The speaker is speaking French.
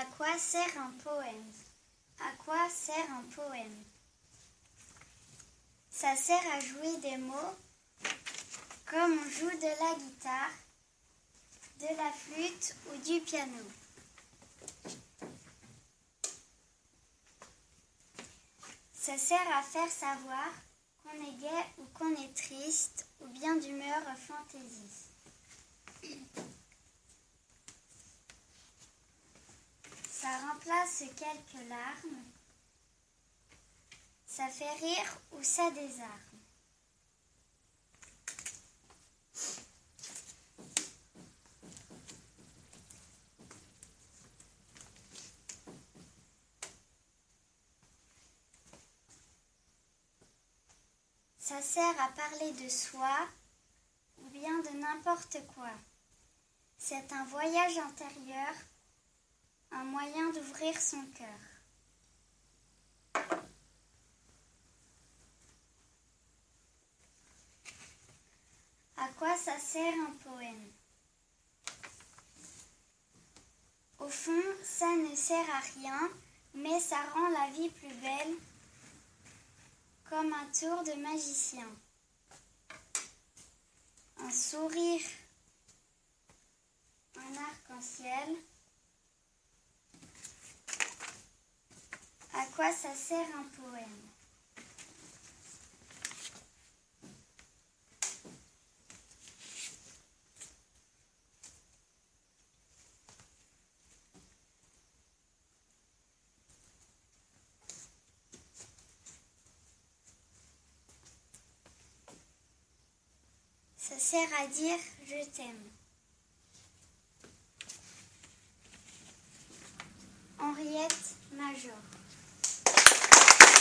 À quoi sert un poème? À quoi sert un poème? Ça sert à jouer des mots comme on joue de la guitare, de la flûte ou du piano. Ça sert à faire savoir qu'on est gai ou qu'on est triste ou bien d'humeur fantaisie. Ça remplace quelques larmes. Ça fait rire ou ça désarme. Ça sert à parler de soi ou bien de n'importe quoi. C'est un voyage intérieur un moyen d'ouvrir son cœur. À quoi ça sert un poème? Au fond, ça ne sert à rien, mais ça rend la vie plus belle, comme un tour de magicien. Un sourire, un arc-en-ciel. À quoi ça sert un poème Ça sert à dire je t'aime. Henriette Major.